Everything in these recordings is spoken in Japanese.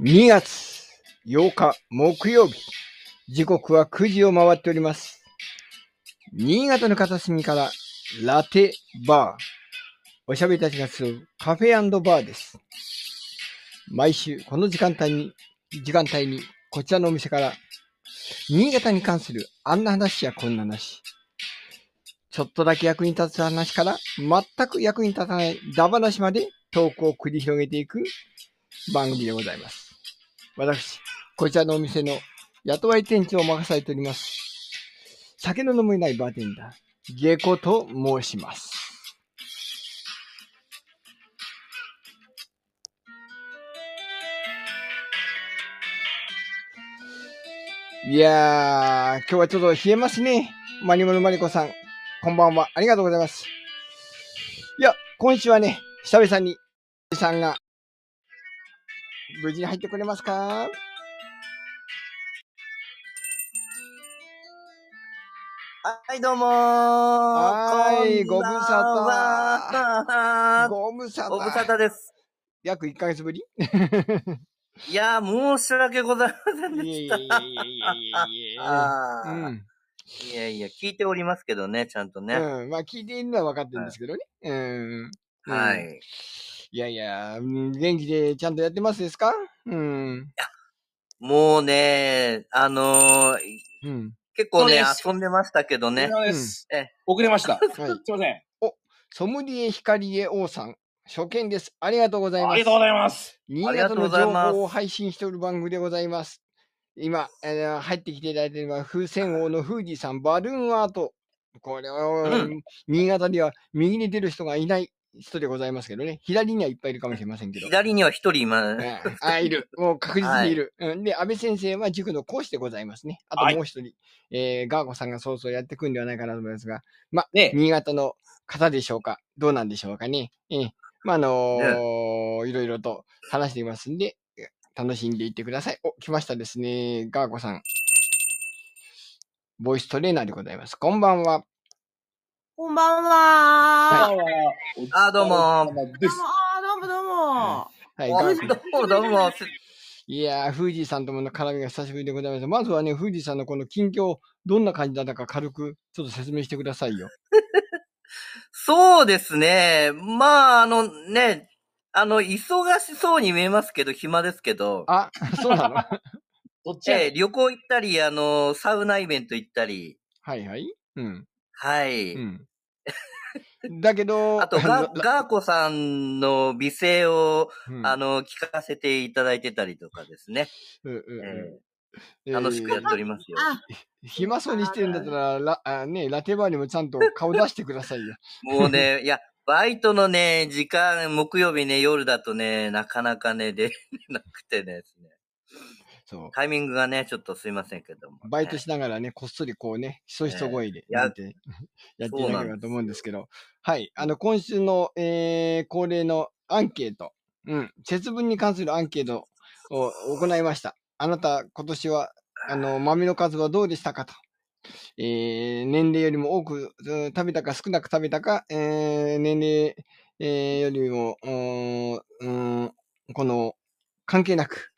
2月8日木曜日。時刻は9時を回っております。新潟の片隅からラテバー。おしゃべりたちが集うカフェバーです。毎週この時間帯に、時間帯にこちらのお店から新潟に関するあんな話やこんな話。ちょっとだけ役に立つ話から全く役に立たないダ話までトークを繰り広げていく番組でございます。私、こちらのお店の雇われ店長を任されております。酒の飲めないバーテンダー、ゲコと申します。いやー、今日はちょっと冷えますね。マニモルマリコさん、こんばんは。ありがとうございます。いや、今週はね、久々に、さんが、無事に入ってくれますか？はい、どうもー。はいご無沙汰汰。ご無沙ご無沙汰。汰です。約1ヶ月ぶり？いやー、申し訳ございませんでした。いえいえいえいえいえ。あーうん。いやいや、聞いておりますけどね、ちゃんとね。うん。まあ聞いているのは分かってるんですけどね。うん。うん。はい。いやいや、うん元気でちゃんとやってますですか？うん。もうね、あのー、うん。結構ね遊んでましたけどね。そうです。え遅れました。はい。すいません。ソムリエ光栄王さん、初見です。ありがとうございます。ありがとうございます。新潟の情報を配信しておる番組でございます。今、えー入ってきていただいているのは、風船王のフージーさん、バルーンアート。これは、うん新潟では右に出る人がいない人でございますけどね。左にはいっぱいいるかもしれませんけど。左には一人今、ええあ、いる。もう確実にいる。うん、で、安倍先生は塾の講師でございますね。あはいともう一人、えーガーコさんがそうそうやってくるんではないかなと思いますが、まあ、ね新潟の方でしょうかどうなんでしょうかね。ええまあ、あのーいろいろと話していますんで、え楽しんでいってください。お、来ましたですね。ガーコさん。ボイストレーナーでございます。こんばんは。こんばんは。はあどうも。あーどうもどうも。はい、おガーコどうもどうも。いやー、フージーさんともの絡みが久しぶりでございます。まずはね、フージーさんのこの近況、どんな感じだったか軽くちょっと説明してくださいよ。そうですね。まあ、あのね、あの、忙しそうに見えますけど、暇ですけど、あ、そうなの？どっちや？ええ旅行行ったり、あの、サウナイベント行ったり、はいはい。うん。はい。うん。だけど、あと、ガ らガーコさんの美声を、うんあの、聞かせていただいてたりとかですね。うんうんえええ楽しくやっておりますよ。あ、暇そうにしてるんだったら、ラあね、ラテバーにもちゃんと顔出してくださいよ。もうね、いや、バイトのね、時間、木曜日ね、夜だとね、なかなかね、出れなくてですね。そう。タイミングがね、ちょっとすいませんけども、バイトしながらね、こっそりこうね、ひそひそ声でやって、やっていただければと思うんですけど、はい。あの、今週の、えー、恒例のアンケート、うん、節分に関するアンケートを行いました。あなた、今年は、あの、豆の数はどうでしたかと。えー、年齢よりも多くうん食べたか少なく食べたか、えー、年齢、えーよりも、うーん、この、関係なく、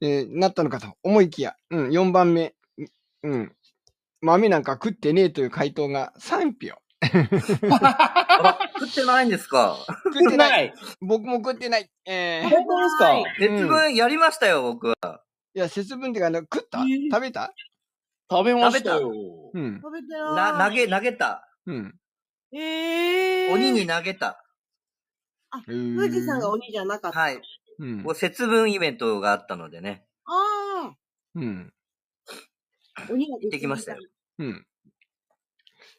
えーなったのかと思いきや、うん、4番目、うん。豆なんか食ってねえという回答が3票。あ 食ってないんですか？食ってない。い。僕も食ってない。えー、い本当ですか？節分やりましたよ、僕は。や、節分っていうか、あの食った？えー食べた？食べましたよ。うん。食べてな、ない。投げ、投げた。うん。えー。鬼に投げた。あ、富富士山が鬼じゃなかった。はい。うんこう。節分イベントがあったのでね。あうん。あ、鬼が行ってきましたよ。うん。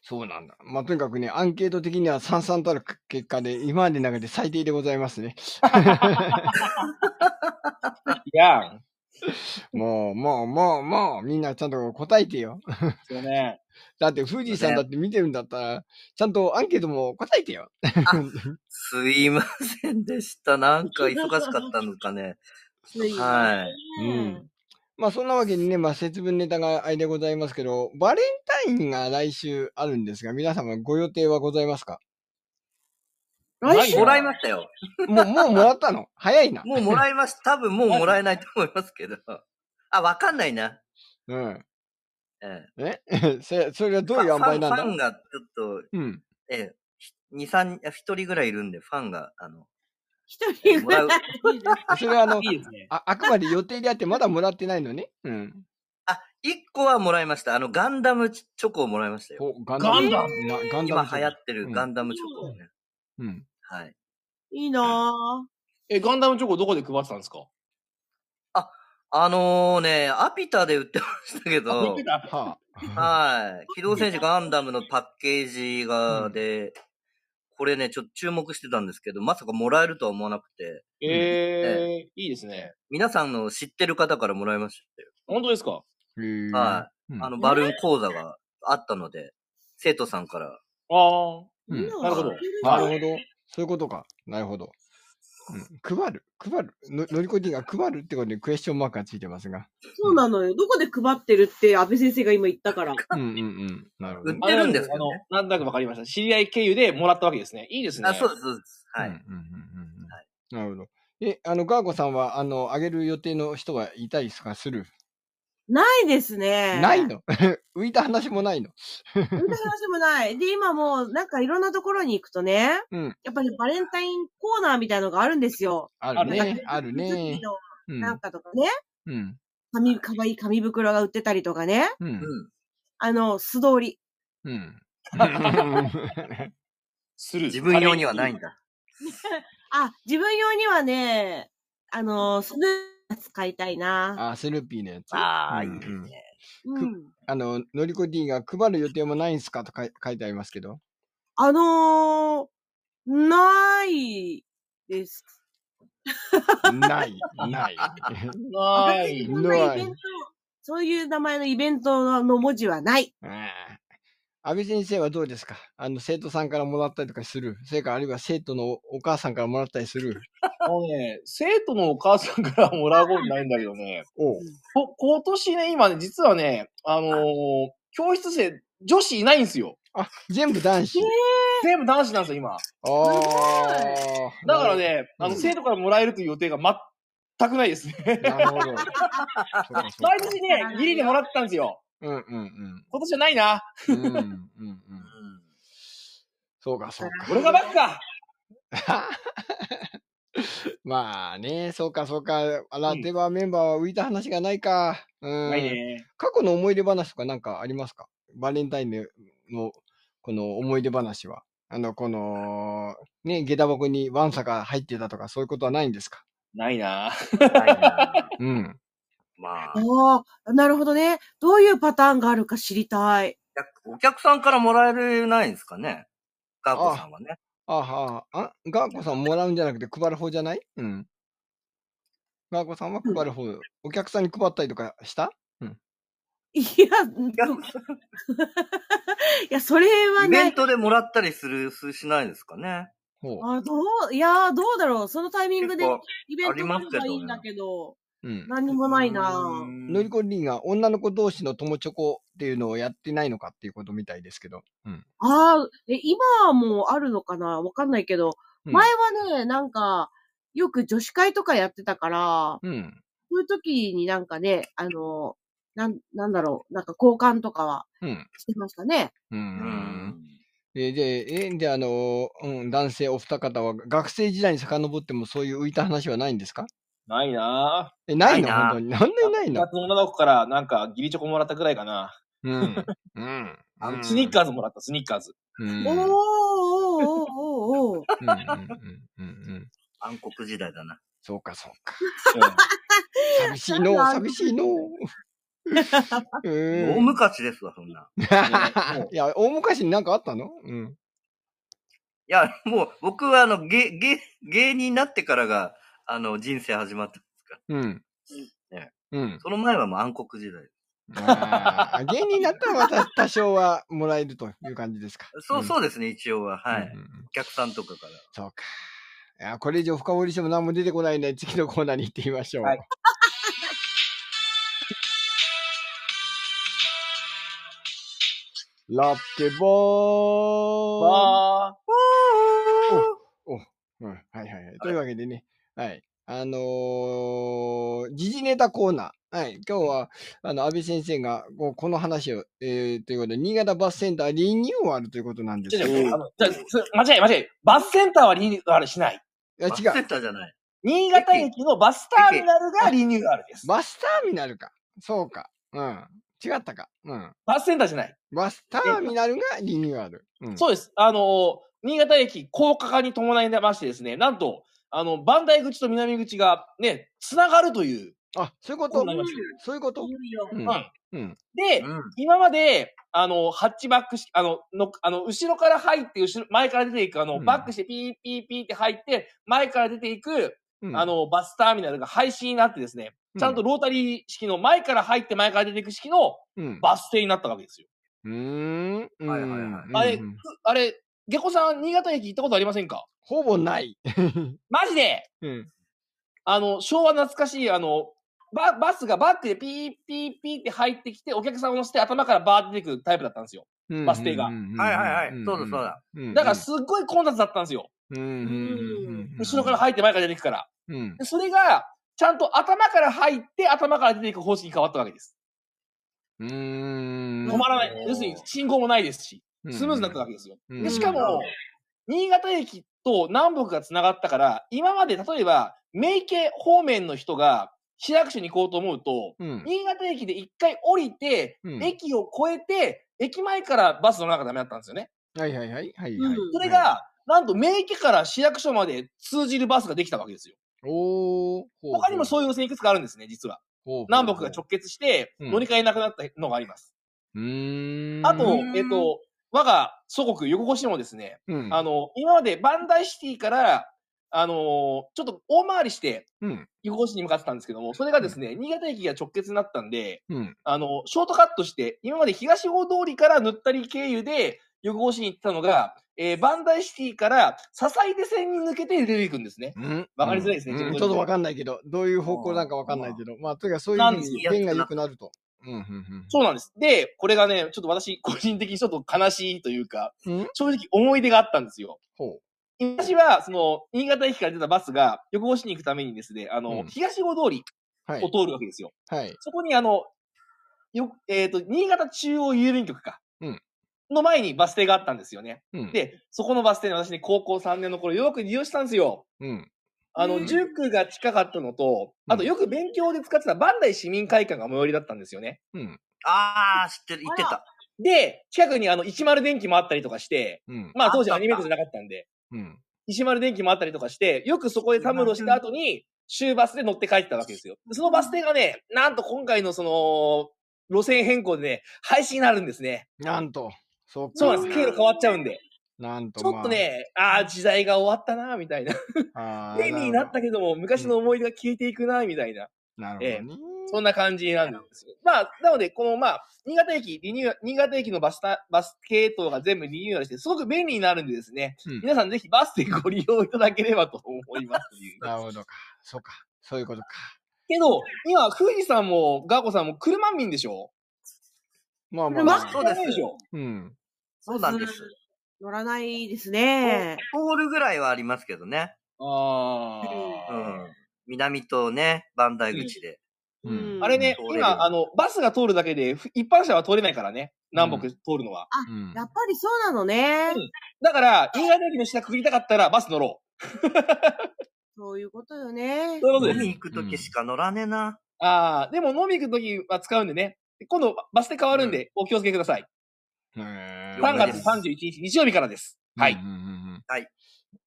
そうなんだ。まあ、とにかくね、アンケート的にはさんさんたる結果で、今までの中で最低でございますね。いやん。もう、もう、もう、もう、みんなちゃんと答えてよ。そうね。だって、富士さんだって見てるんだったら、ちゃんとアンケートも答えてよ。すいませんでした。なんか忙しかったのかね。はい。うん。まあ、そんなわけにね、まあ、節分ネタがあれでございますけど、バレンタインが来週あるんですが、皆様ご予定はございますか？来週もらいましたよ。もう、もうもらったの？早いな。もうもらいました。多分もうもらえないと思いますけど。あ、わかんないな。うん。ええ それそれはどういう塩梅なんだ？ファンファンがちょっと、うん。ええ、二三あ一人ぐらいいるんで、ファンが、あの、一人ぐらい それはあのい、いね。ああくまで予定であって、まだもらってないのね？うん。あ、一個はもらいました。あの、ガンダムチョコをもらいましたよ。ほガガンダムなガンダ今ム流行ってるガンダムチョコをね。うん。はい。いいな え、ガンダムチョコどこで配ってたんですか？あのーね、アピタで売ってましたけ売ど はい。機動戦士ガンダムのパッケージが、で、これね、ちょっと注目してたんですけど、まさかもらえるとは思わなくて、えー、いいですね。皆さんの知ってる方からもらいましたよ。本当ですか？はい。うん。あの、バルーン講座があったので、生徒さんから、ああ。うん。なるほど。なるほど。そういうことか。なるほど。うん、配る？配る？ののりこ D が配るってことでクエスチョンマークがついてますが。そうなのよ。どこで配ってるって安倍先生が今言ったから。うんうんうん。なるほど売っ。てるんですよねあの、なんとなくわかりました。知り合い経由でもらったわけですね。いいですね。あ、そうです、そうです。はい。うんうんうんうんうんなるほど。え、あの、ガーゴさんは、あの、あげる予定の人はいたりすかする？ないですね。ないの？浮いた話もないの？そんな話もない。で、今もう、なんかいろんなところに行くとね、うん。やっぱりバレンタインコーナーみたいなのがあるんですよ。あるね。あるね。のうん。なんかとかね、うん。紙、かわいい紙袋が売ってたりとかね、う。うんん。あの、素通り。うん。する。自分用にはないんだ。あ、自分用にはね、あの、スヌーやつ買いたいな。あ、スルーピーのやつ？ああ、いうんいですね。うん。あの、のりこ D が配る予定もないんすかとかい書いてありますけど？あのー、ないです。ない。ない。ない。なイベント、そういう名前のイベントの文字はない。安倍先生はどうですか？あの、生徒さんからもらったりとかする？それからあるいは生徒のお母さんからもらったりする？あのね、生徒のお母さんからもらうことないんだけどね、お今年ね、今ね、実はね、あのー教室生、女子いないんですよ。あ、全部男子。全部男子なんですよ、今。ああ。だからね、あの、うん生徒からもらえるという予定が全くないですね。なるほど。毎年ね、ギリでもらってたんですよ。うんうんうん。今年はないな。うんうんうん。うん。そうかそうか。俺がバカか。まあね、そうかそうか。あら、ではメンバーは浮いた話がないか。うん。ないね。過去の思い出話とかなんかありますか？バレンタインのこの思い出話は。あの、この、ね、下駄箱にワンサが入ってたとかそういうことはないんですか？ないな。ないなうん。まあ、ああ、なるほどね。どういうパターンがあるか知りたい。お客さんからもらえるないんですかね？ガーコさんはね。あはあ、あ、ガーコさんもらうんじゃなくて配る方じゃない？うん。ガーコさんは配る方、お客さんに配ったりとかした？いや、ど いや、それはない。イベントでもらったりする、すしないですかねほう。あ、どう、いや、どうだろう。そのタイミングでイベントがいいんだけど、うん。何もないなのりこりんが女の子同士の友チョコっていうのをやってないのかっていうことみたいですけど。うん。ああ、え、今はもうあるのかな？わかんないけど、うん前はね、なんか、よく女子会とかやってたから、うん。そういう時になんかね、あの、なん、なんだろう、なんか交換とかはうん。してましたね。う。うんん。えーで、えーで、あの、うん、男性お二方は学生時代に遡ってもそういう浮いた話はないんですか？ないな。え、ないの？ないな本当に。なんでないの？夏の女の子からなんか義理チョコもらったぐらいかな。うん。うん。あのうんスニッカーズもらった、スニッカーズ。うん。おーおーおーおーうんうんうん。暗黒時代だな。そうか、そうか。うん寂しいの、寂しいの。う大。昔ですわ、そんな。いや、大昔になんかあったの？うん。いや、もう、僕は、あの、芸、芸、芸人になってからが、あの、人生始まったんですか？ら。うん。うん。その前はもう暗黒時代。あー芸人になったらまた多少はもらえるという感じですか。そう、んそうですね、一応は。はい。うんお客さんとかから。そうか。いや、これ以上深掘りしても何も出てこないんで、次のコーナーに行ってみましょう。はい ラッテボーまあ、うん、はいはいはい。というわけでね、はい。あのー、時事ネタコーナー。はい。今日は、あの、安倍先生が、こうこの話を、えー、ということで、新潟バスセンターリニューアルということなんですじゃよ。あ、あのじゃあす間違い間違い。バスセンターはリニューアルしない。いや、バスセン違う。ターじゃない。新潟駅のバスターミナルがリニューアルです。バスターミナルか。そうか。うん。違ったか。うん。バスセンターじゃない。バスターミナルがリニューアル。うん。そうです。あのー新潟駅高架化に伴いましてですね、なんと、あの、磐梯口と南口がね、つながるという。あ、そういうここと？そういうこと？うん。で、うん。今まで、あの、ハッチバック式、あの、の、あの、後ろから入って、後ろ、前から出ていく、あの、うん。バックしてピーピーピーって入って、前から出ていく、うん。あ、の、バスターミナルが廃止になってですね、ちゃんとロータリー式の前から入って前から出ていく式のうん。バス停になったわけですよ。うーん。はいはいはい。あれ、あれ、下戸さん、新潟駅行ったことありませんか？ほぼない。マジで？うん。あの、昭和懐かしい、あの、ババスがバックでピーピーピーって入ってきて、お客さんを乗せて頭からバーって出てくるタイプだったんですよ。バス停がはいはいはいそうだそうだ。うん。だからすっごい混雑だったんですよ。うんうんうんうん後ろから入って前から出てくから。うんでそれが、ちゃんと頭から入って頭から出ていく方式に変わったわけです。うーん止まらない。うん要するに信号もないですし、うんスムーズになったわけですよ。うんで、しかうんも、新潟駅と南北が繋がったから、今まで例えば、名家方面の人が市役所に行こうと思うと、うん新潟駅で一回降りて、うん駅を越えて、駅前からバス乗らなきゃダメだったんですよね。はいはいはいはいはい。うんそれが、なんと名家から市役所まで通じるバスができたわけですよ。おー。他にもそういいう路線いくつかあるんですね、実は。う南北が直結して、うん乗り換えなくなったのがあります。うーん。あとうん、えっと、我が祖国、横越しもですね、うん、あの、今までバンダイシティから、あのーちょっと大回りして、うん。横越しに向かってたんですけども、それがですね、新潟駅が直結になったんで、うん。あの、ショートカットして、今まで東大通りから塗ったり経由で横越しに行ってたのが、えー、バンダイシティから笹出線に抜けて出ていくんですね。うん。わかりづらいですねうんちょっとちょっとわかんないけど、どういう方向なんかわかんないけど、まあ、とにかくそういうふうに便が良くなると。うん、うん、そうなんです。で、これがね、ちょっと私、個人的にちょっと悲しいというか、うん？正直思い出があったんですよ。ほ私は、その、新潟駅から出たバスが横越しに行くためにですね、あの、うん東大通りう。はいを。通るわけですよ。はい。そこにあの、よ、えっ、と、新潟中央郵便局か。うんの前にバス停があったんですよね。うん。、で、そこのバス停に私ね、高校3年の頃よく利用したんですよ。うん。あの、うん塾が近かったのと、あとよく勉強で使ってたバンダイ市民会館が最寄りだったんですよね。うん。あー、知ってる、言ってた。で、近くにあの、一丸電機もあったりとかして、うん。まあ当時アニメートじゃなかったんで、うん。石丸電機もあったりとかして、よくそこでたむろした後に、終バスで乗って帰ってたわけですよ。でそのバス停がね、なんと今回のその、路線変更でね、廃止になるんですね。なんと。そうか。そうなんです。経路変わっちゃうんで。なんと、ちょっとね、ああー、時代が終わったな、みたいな。ま あ、便利になったけども、昔の思い出が消えていくな、みたいな。なるほどね。そんな感じなんですよ。まあ、なので、この、まあ、新潟駅、リニューアル、新潟駅のバスタ、バス系統が全部リニューアルして、すごく便利になるんでですね、うん皆さんぜひバスでご利用いただければと思います。なるほどか。そうか。そういうことか。けど、今、富士さんもガーコさんも車民でしょ？まあまあまあ。そうです車でしょ？うん。そうなんです。乗らないですね。通るぐらいはありますけどね。あうあ。ん。南とね、磐梯口で。うんあれね通れ、る今、あの、バスが通るだけで、ふ一般車は通れないからね。南北通るのは。うんやっぱりそうなのね。だから、新潟駅の下くぐりたかったらバス乗ろ そういうことよねう。。そういうことです。海行くときしか乗らねえな。ああ、でも飲み行くときは使うんでね。今度、バス停変わるんで、お気をつけください。へー3月31日、日曜日からです。はいうん。うんうんうんはい。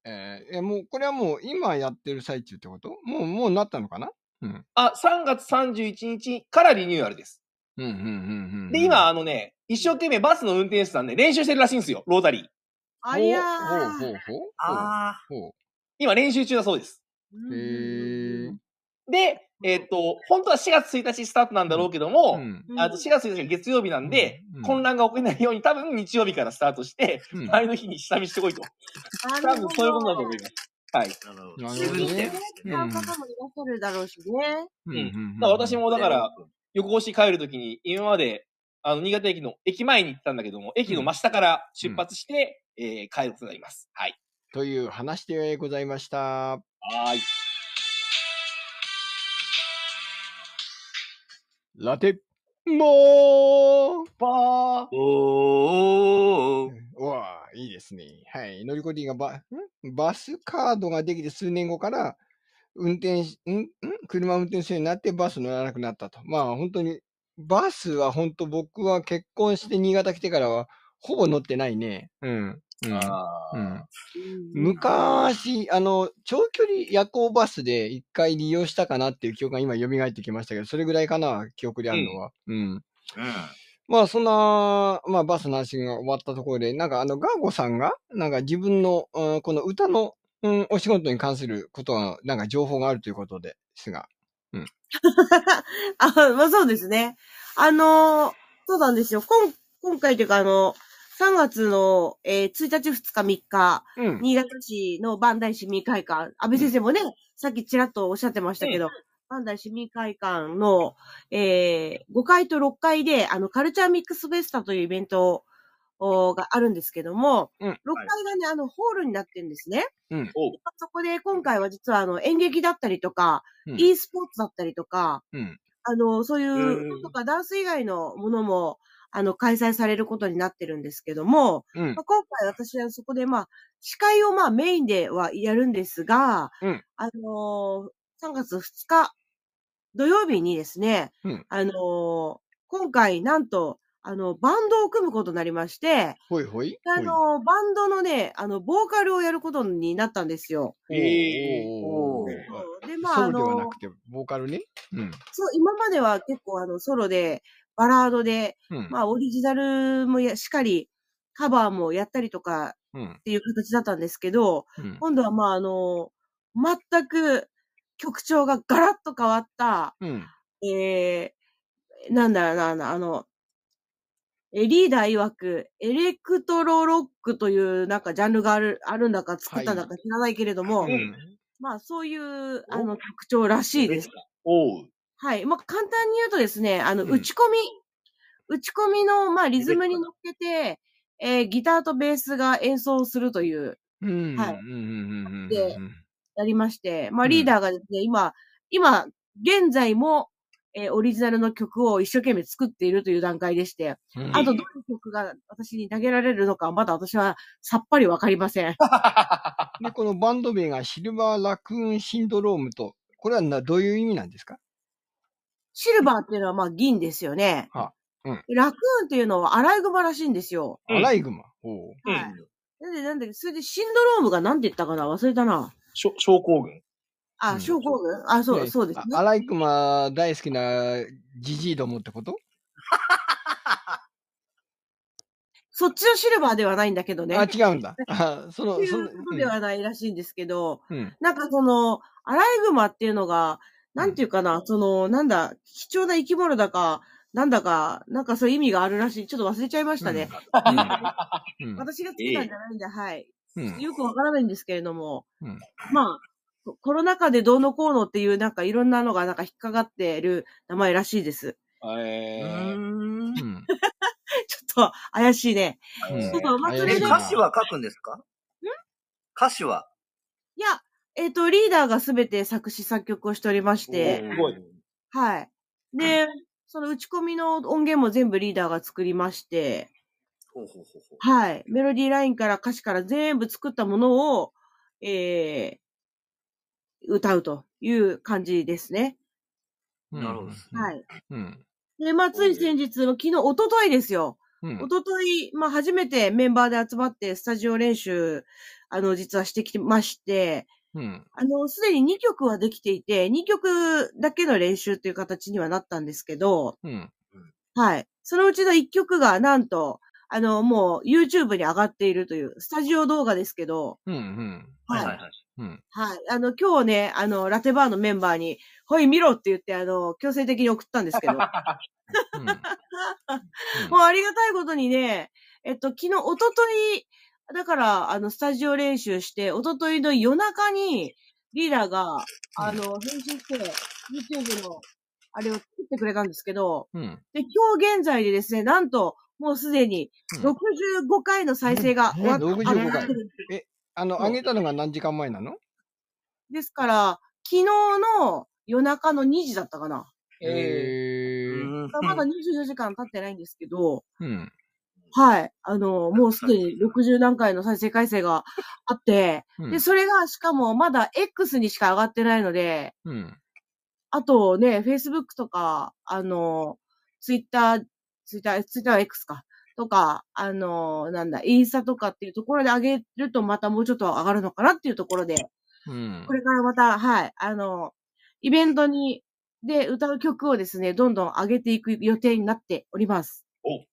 えーえ、もう、これはもう今やってる最中ってこと？もう、もうなったのかな？うん。あ、3月31日からリニューアルです。うん、うん、うん、うん。で、今、あのね、一生懸命バスの運転手さんね、練習してるらしいんですよ、ロータリー。ありゃほう、ほう、ー。ほう、ほう。あほう。今練習中だそうです。へー。で、えっ、と、本当は4月1日スタートなんだろうけども、うんうんあと4月1日が月曜日なんで、うん混乱が起きないように多分日曜日からスタートして、うん前の日に下見してこいと。な多分そういうことだと思います。はい。なるほど。な方もいらっしゃるだろうしね。うんうんだから私もだから、横越し帰るときに、今まで、あの、新潟駅の駅前に行ったんだけども、駅の真下から出発して、えー帰ることになります。はい。という話でございました。はーい。ラテ、もうパー。おー。うわあ、いいですね。はい。乗りコディがバ、ん？バスカードができて数年後から、運転し、ん？ん？車運転するようになってバス乗らなくなったと。まあ本当に、バスは本当僕は結婚して新潟来てからは、ほぼ乗ってないね。うん。うん。昔、あの、長距離夜行バスで一回利用したかなっていう記憶が今蘇ってきましたけど、それぐらいかな、記憶であるのは。うんうん。まあ、そんな、まあ、バスの話が終わったところで、なんか、あの、ガーゴさんが、なんか自分の、うんこの歌の、うん、お仕事に関することは、なんか情報があるということですが。あ、まあそうですね。あのーそうなんですよ。今、今回というかあの、3月の、えー1日、2日、3日、うん。新潟市の磐梯市民会館、安倍先生もね、さっきちらっとおっしゃってましたけど、磐梯市民会館の、えー5階と6階で、あの、カルチャーミックスフェスタというイベントおがあるんですけども、うん6階がね、あの、ホールになってるんですね。うん。そこで今回は実はあの、演劇だったりとか、うん。e スポーツだったりとか、うん。あの、そういうとかダンス以外のものも、あの、開催されることになってるんですけども、うんまあ、。今回私はそこでまあ、司会をまあメインではやるんですが、うんあのー3月2日土曜日にですね、うんあのー今回なんと、あの、バンドを組むことになりまして、ほいほい。あのーバンドのね、あの、ボーカルをやることになったんですよ。ほいえおーで、まあ、ソあのロではなくて、ボーカルね。うん。そう、今までは結構あの、ソロで、バラードで、うん。まあ、オリジナルもやしっかり、カバーもやったりとかうんっ。ていう形だったんですけど、うん。今度はまあ、あの、全く曲調がガラッと変わった、うん。えー、なんだろうなあの、リーダー曰く、エレクトロロックというなんかジャンルがある、あるんだか作ったんだか知らないけれども、うん。まあそういう、あの、曲調らしいです。おう。はい。まあ、簡単に言うとですね、あの、うん打ち込み、打ち込みの、まあ、リズムに乗っけて、えーギターとベースが演奏するという、うん。はいうん。うん。うん。でうんやりまして、まあ、うんリーダーがですね、今、今、現在も、えーオリジナルの曲を一生懸命作っているという段階でして、うんあとどの曲が私に投げられるのか、まだ私はさっぱりわかりません。で、このバンド名がシルバーラクーンシンドロームと、これはなどういう意味なんですかシルバーっていうのはまあ銀ですよね。はうんラクーンっていうのはアライグマらしいんですよ。うんアライグマ。おううんはい。なんで、なんで、それでシンドロームが何て言ったかな？忘れたな。しょ症候群。あ、うん症候群あ、そう、ねそうですねあ。アライグマ大好きなジジイどもってこと？そっちのシルバーではないんだけどね。あ、違うんだ。あその、そういそうの、ことではないらしいんですけど、うん。なんかその、アライグマっていうのが、なんていうかな、その、なんだ、貴重な生き物だか、なんだか、なんかそういう意味があるらしい。ちょっと忘れちゃいましたね。うん。うん 私がつけたんじゃないんで、はい。うんよくわからないんですけれども、うんまあ、ココロナ禍でどうのこうのっていう、なんかいろんなのがなんか引っかかってる名前らしいです。えーうん。ちょっと怪しいね。うんそうそうまあそれ歌詞は書くんですか？歌詞は？いや、えっ、と、リーダーがすべて作詞作曲をしておりまして、すごい。はい。で、その打ち込みの音源も全部リーダーが作りまして、ほうほうほうほう。はい。メロディーラインから歌詞から全部作ったものを、えー、歌うという感じですね。うんなるほどはい。うん。で、まあ、つい先日の昨日、一昨日ですよ。うん一昨日まあ、初めてメンバーで集まってスタジオ練習、あの、実はしてきてまして、うん。あの、すでに2曲はできていて、2曲だけの練習っていう形にはなったんですけど、うん。はい。そのうちの1曲が、なんと、あの、もう YouTube に上がっているという、スタジオ動画ですけど、うん。うん。はいはい。うん。はい。あの、今日ね、あの、ラテバーのメンバーに、ほい見ろって言って、あの、強制的に送ったんですけど、も うん。うありがたいことにね、えっと、昨日、おととい、だから、あの、スタジオ練習して、おとといの夜中に、リーダーが、あの、編集して、YouTube の、あれを作ってくれたんですけど、うん。で、今日現在でですね、なんと、もうすでにうん65回の再生が終わっうん65あ回上がってるあの、そうあげたのが何時間前なの？ですから、昨日の夜中の2時だったかな。えへー。うんまだ24時間経ってないんですけど、うん。はい。あの、もうすでに60何回の再生回数があって、うんで、それがしかもまだ X にしか上がってないので、うん。あとね、Facebook とか、あの、Twitter、Twitter、Twitter は X か。とか、あの、なんだ、インスタとかっていうところで上げるとまたもうちょっと上がるのかなっていうところで、うんこ。れからまた、はい、あの、イベントに、で、歌う曲をですね、どんどん上げていく予定になっております。お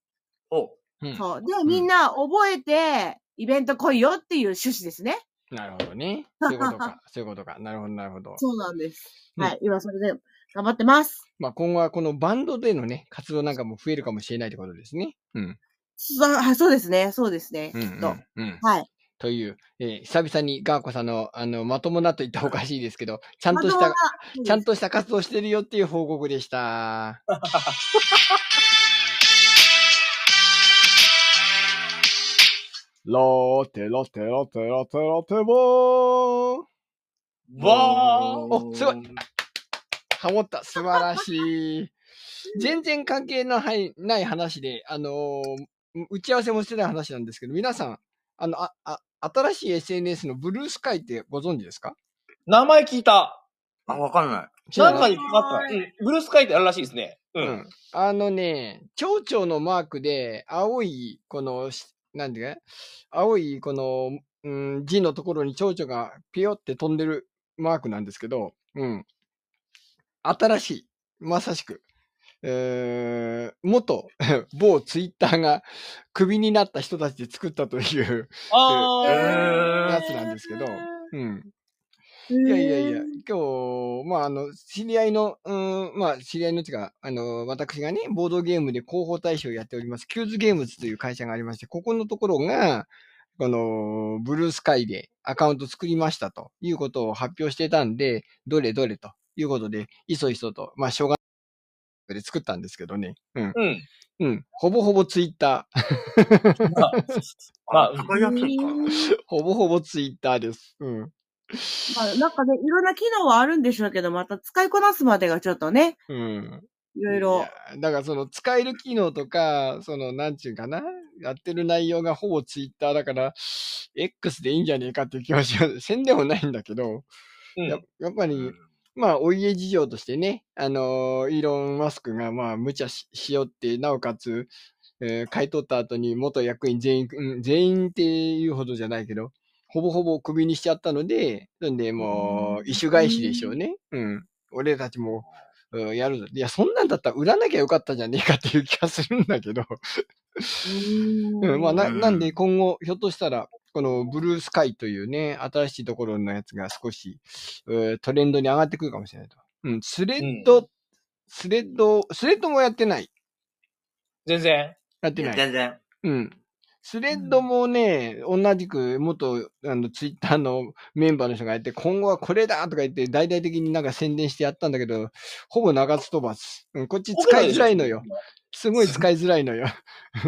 うんそう。で、みんな覚えて、イベント来いよっていう趣旨ですね。なるほどね。そういうことか。そういうことか。なるほど、なるほど。そうなんです。うんはい。今それで頑張ってます。まあ今後はこのバンドでのね、活動なんかも増えるかもしれないってことですね。うん。そはいそうですね。そうですね。うん、きっと。うん。うん。はい。という、えー久々にガーコさんの、あの、まともなと言ったらおかしいですけど、ちゃんとしたちゃんとした活動してるよっていう報告でした。ローテロテロテロテロテボーわーおすごいハモった。素晴らしい。全然関係のはいない話で、あのー打ち合わせもしてない話なんですけど、皆さん、あの、あ、あ、新しい SNS のブルースカイってご存知ですか？名前聞いた。あ、わかんない。ないなんかにかかった。うん。ブルースカイってあるらしいですね。う。うんん。あのね、蝶々のマークで、青い、この、しなんていうか、青い、この、うん、字のところに蝶々がピヨって飛んでるマークなんですけど、うん。新しい。まさしく。えー、元、某ツイッターがクビになった人たちで作ったというあやー。つなんですけど、うん。いいやいやいや、今日、まあ、あの、知り合いの、うん、まあ、知り合いのっていうか、あの、私がね、ボードゲームで広報大使をやっております、キューズゲームズという会社がありまして、ここのところが、この、ブルースカイでアカウント作りましたということを発表してたんで、どれどれということで、いそいそと、まあ、しょうがないで作ったんですけどね。うん。うん。うん。ほぼほぼツイッター。まあ、まあわかりやすいか。ほぼほぼツイッターです。うん。まあ、なんかね、いろんな機能はあるんでしょうけど、また使いこなすまでがちょっとね、うん。いろいろ。やだからその使える機能とか、そのなんちゅうかな、やってる内容がほぼツイッターだから、X でいいんじゃねえかっていう気はします。宣伝もないんだけど、うんややっぱり、まあ、お家事情としてね、あのーイーロン・マスクがまあ、無茶ししよって、なおかつ、えー買い取った後に元役員全員、うん全員っていうほどじゃないけど、ほぼほぼクビにしちゃったので、なんでもう、異種返しでしょうね。うん。俺たちも、うんやるぞ。いや、そんなんだったら売らなきゃよかったじゃねえかっていう気がするんだけど。うん、まあ、な、うんなんで今後、ひょっとしたら、このブルースカイというね、新しいところのやつが少し、えートレンドに上がってくるかもしれないと。うん、スレッド、スレッド、スレッドもやってない。全然。やってない。全然。うん。スレッドもね、同じく元、あの、ツイッターのメンバーの人がやって、今後はこれだとか言って、大々的になんか宣伝してやったんだけど、ほぼ長津飛ばず。うん、こっち使いづらいのよ。。すごい使いづらいのよ。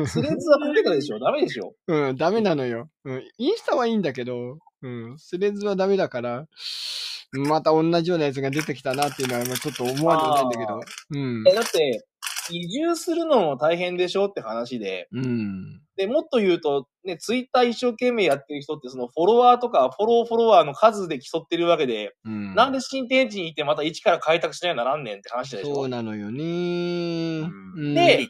スレッズはこけたでしょダメでしょうん、ダメなのよ。うん、インスタはいいんだけど、うん、スレッズはダメだから、また同じようなやつが出てきたなっていうのは、まあちょっと思わんでもないんだけど。うんえ、。だって、移住するのも大変でしょって話で。うん。で、もっと言うと、ね、ツイッター一生懸命やってる人って、そのフォロワーとか、フォローフォロワーの数で競ってるわけで、うん。なんで新天地に行ってまた一から開拓しないならんねんって話でしょそうなのよね。うんで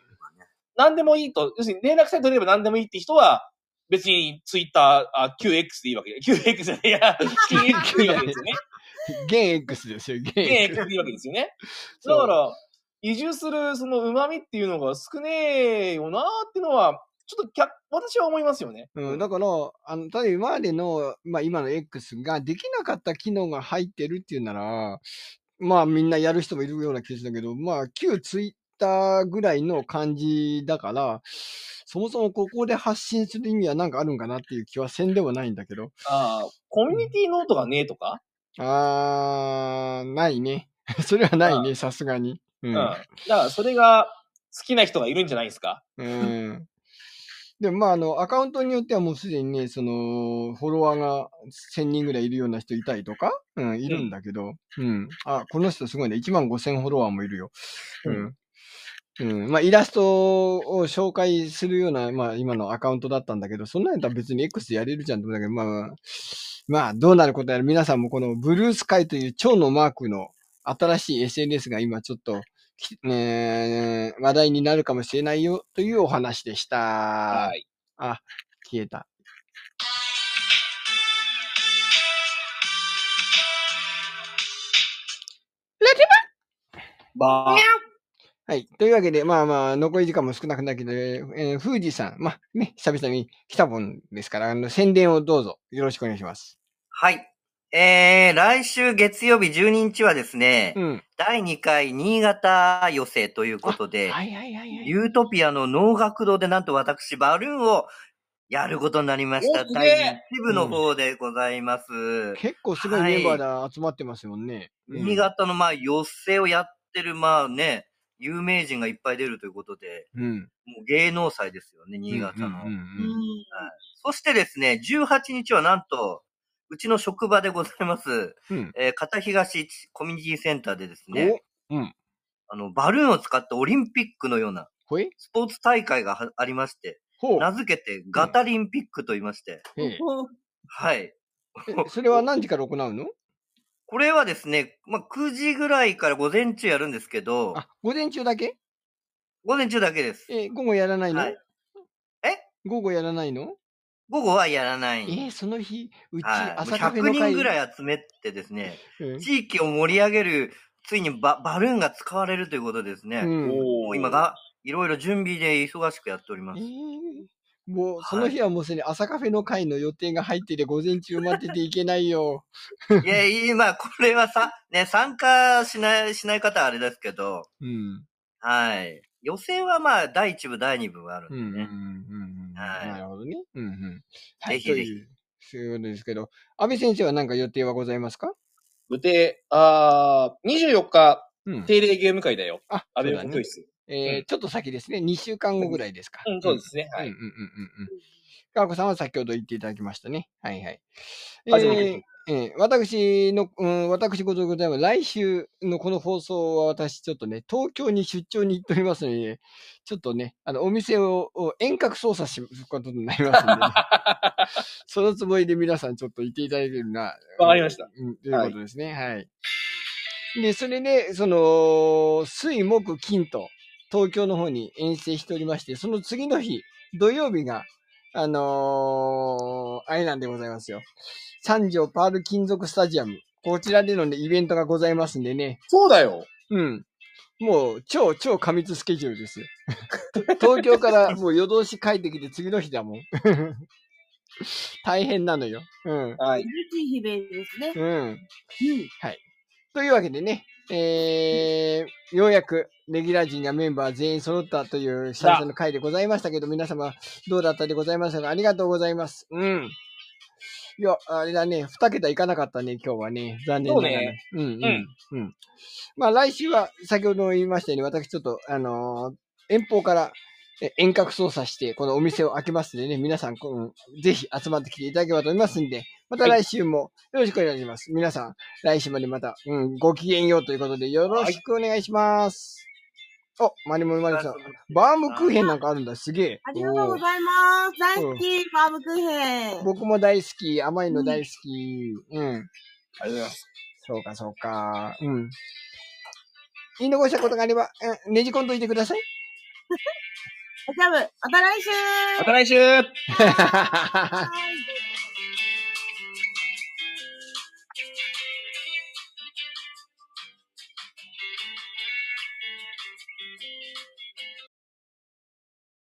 何でもいいと、要するに連絡さえ取れれば何でもいいって人は、別にツイッター、あ、QX でいいわけで。QX じゃないや、新 X でいいわけですよね。現 X ですよ、現新 X。X でいいわけですよね。そうだから、移住するその旨味っていうのが少ねえよなーっていうのはちょっと私は思いますよね。うん、だから、あの、ただ今までの、まあ今の X ができなかった機能が入ってるっていうなら、まあみんなやる人もいるような気がするんだけど、まあ旧ツイッターぐらいの感じだから、そもそもここで発信する意味はなんかあるんかなっていう気はせんでもないんだけど。ああ、コミュニティノートがねえとか？あー、ないね。それはないね、さすがに。ううん。だからそれが好きな人がいるんじゃないですか？うん。でもまあ、あの、アカウントによってはもうすでにね、その、フォロワーが1000人ぐらいいるような人いたりとか、うん、いるんだけど、うん。あ、この人すごいね、1万5000フォロワーもいるよ。うん。うん。まあ、イラストを紹介するような、まあ、今のアカウントだったんだけど、そんなんやったら別に X でやれるじゃんと思うんだけど、まあまあ、まあ、どうなることやら、皆さんもこのブルースカイという蝶のマークの新しい SNS が今ちょっと、きえ ー話題になるかもしれないよというお話でした。はい。あ、消えた。ばー。はい。というわけで、まあまあ、残り時間も少なくなるけど、えー、富士さん、まあね、久々に来たもんですから、あの、宣伝をどうぞよろしくお願いします。はい。えー、来週月曜日12日はですね、うん。第2回新潟寄せということで、はいはいはいはい。ユートピアの能楽堂でなんと私、バルーンをやることになりました。第1部の方でございます。結構すごいメンバーで集まってますもんね。うん新潟のまあ寄せをやってるまあね、有名人がいっぱい出るということで、うん。もう芸能祭ですよね、新潟の。うんうんうんうんそしてですね、18日はなんと、うちの職場でございます、うん。えー片東コミュニティセンターでですね、おうん。あの、バルーンを使ったオリンピックのようなスポーツ大会がはありまして。名付けてガタリンピックと言いまして、ええはい。えそれは何時から行うの？これはですね、まあ、9時ぐらいから午前中やるんですけど、あ、午前中だけ？午前中だけです。え、午後やらないの、はい。え？午後やらないの？午後はやらない。えーその日、うちはい。朝カフェ100の会人ぐらい集めてですね、うん地域を盛り上げる、ついにババルーンが使われるということでですね、うん今が、いろいろ準備で忙しくやっております。えーもう、その日はもうすでに朝カフェの会の予定が入っていて、午前中待ってていけないよ。いや、今、これはさ、ね、参加しない、しない方はあれですけど、うん。はい。予選はまあ、第一部、第二部があるうんん、うん、うんでね。うん。はいなるほどね。うん、うん。はい、ぜひぜひという、そういうことですけど、安倍先生は何か予定はございますか？予定、あー、24日、うん。定例ゲーム会だよ。あ、安倍そうだね。本教室。えーちょっと先ですね。2週間後ぐらいですか。うん、そうですね。はい。うんうんうんうんうん。かわこさんは先ほど言っていただきましたね。はいはい。え初めてーえー私の、うん、私事でございます。来週のこの放送は私ちょっとね、東京に出張に行っておりますので、ね、ちょっとね、あの、お店をを遠隔操作することになりますので、ね、そのつもりで皆さんちょっと言っていただけるな。わかりました。うん、ということですね。はい。で、それで、その、水、木、金と、東京の方に遠征しておりまして、その次の日、土曜日が、あのーあれなんでございますよ。三条パール金属スタジアム。こちらでのね、イベントがございますんでね。そうだよ。うん。もう、超、超過密スケジュールですよ。東京からもう夜通し帰ってきて次の日だもん。大変なのよ。うん。はい。嬉しい日々ですね。うん。うん。というわけでね、えー、ようやくレギュラー陣がメンバー全員揃ったという久々の回でございましたけど、皆様どうだったでございましたか？ありがとうございます。うん。いや、あれだね、二桁いかなかったね、今日はね。残念ながらね。うん、うん、うん。まあ来週は先ほども言いましたように、私ちょっと、あのー遠方からえ遠隔操作して、このお店を開けますのでね、皆さん、このぜひ集まってきていただければと思いますんで、また来週もよろしくお願いします。皆さん、来週までまた、うん、ごきげんようということで、よろしくお願いします。お、マリモリマリさん。バームクーヘンなんかあるんだ、すげえ。ありがとうございます。大好き、バームクーヘン。僕も大好き、甘いの大好き。うん。ありがとうございます。そうか、そうか。うん。言い残したことがあれば、うんねじ込んといてください。また来週。また来週。ははい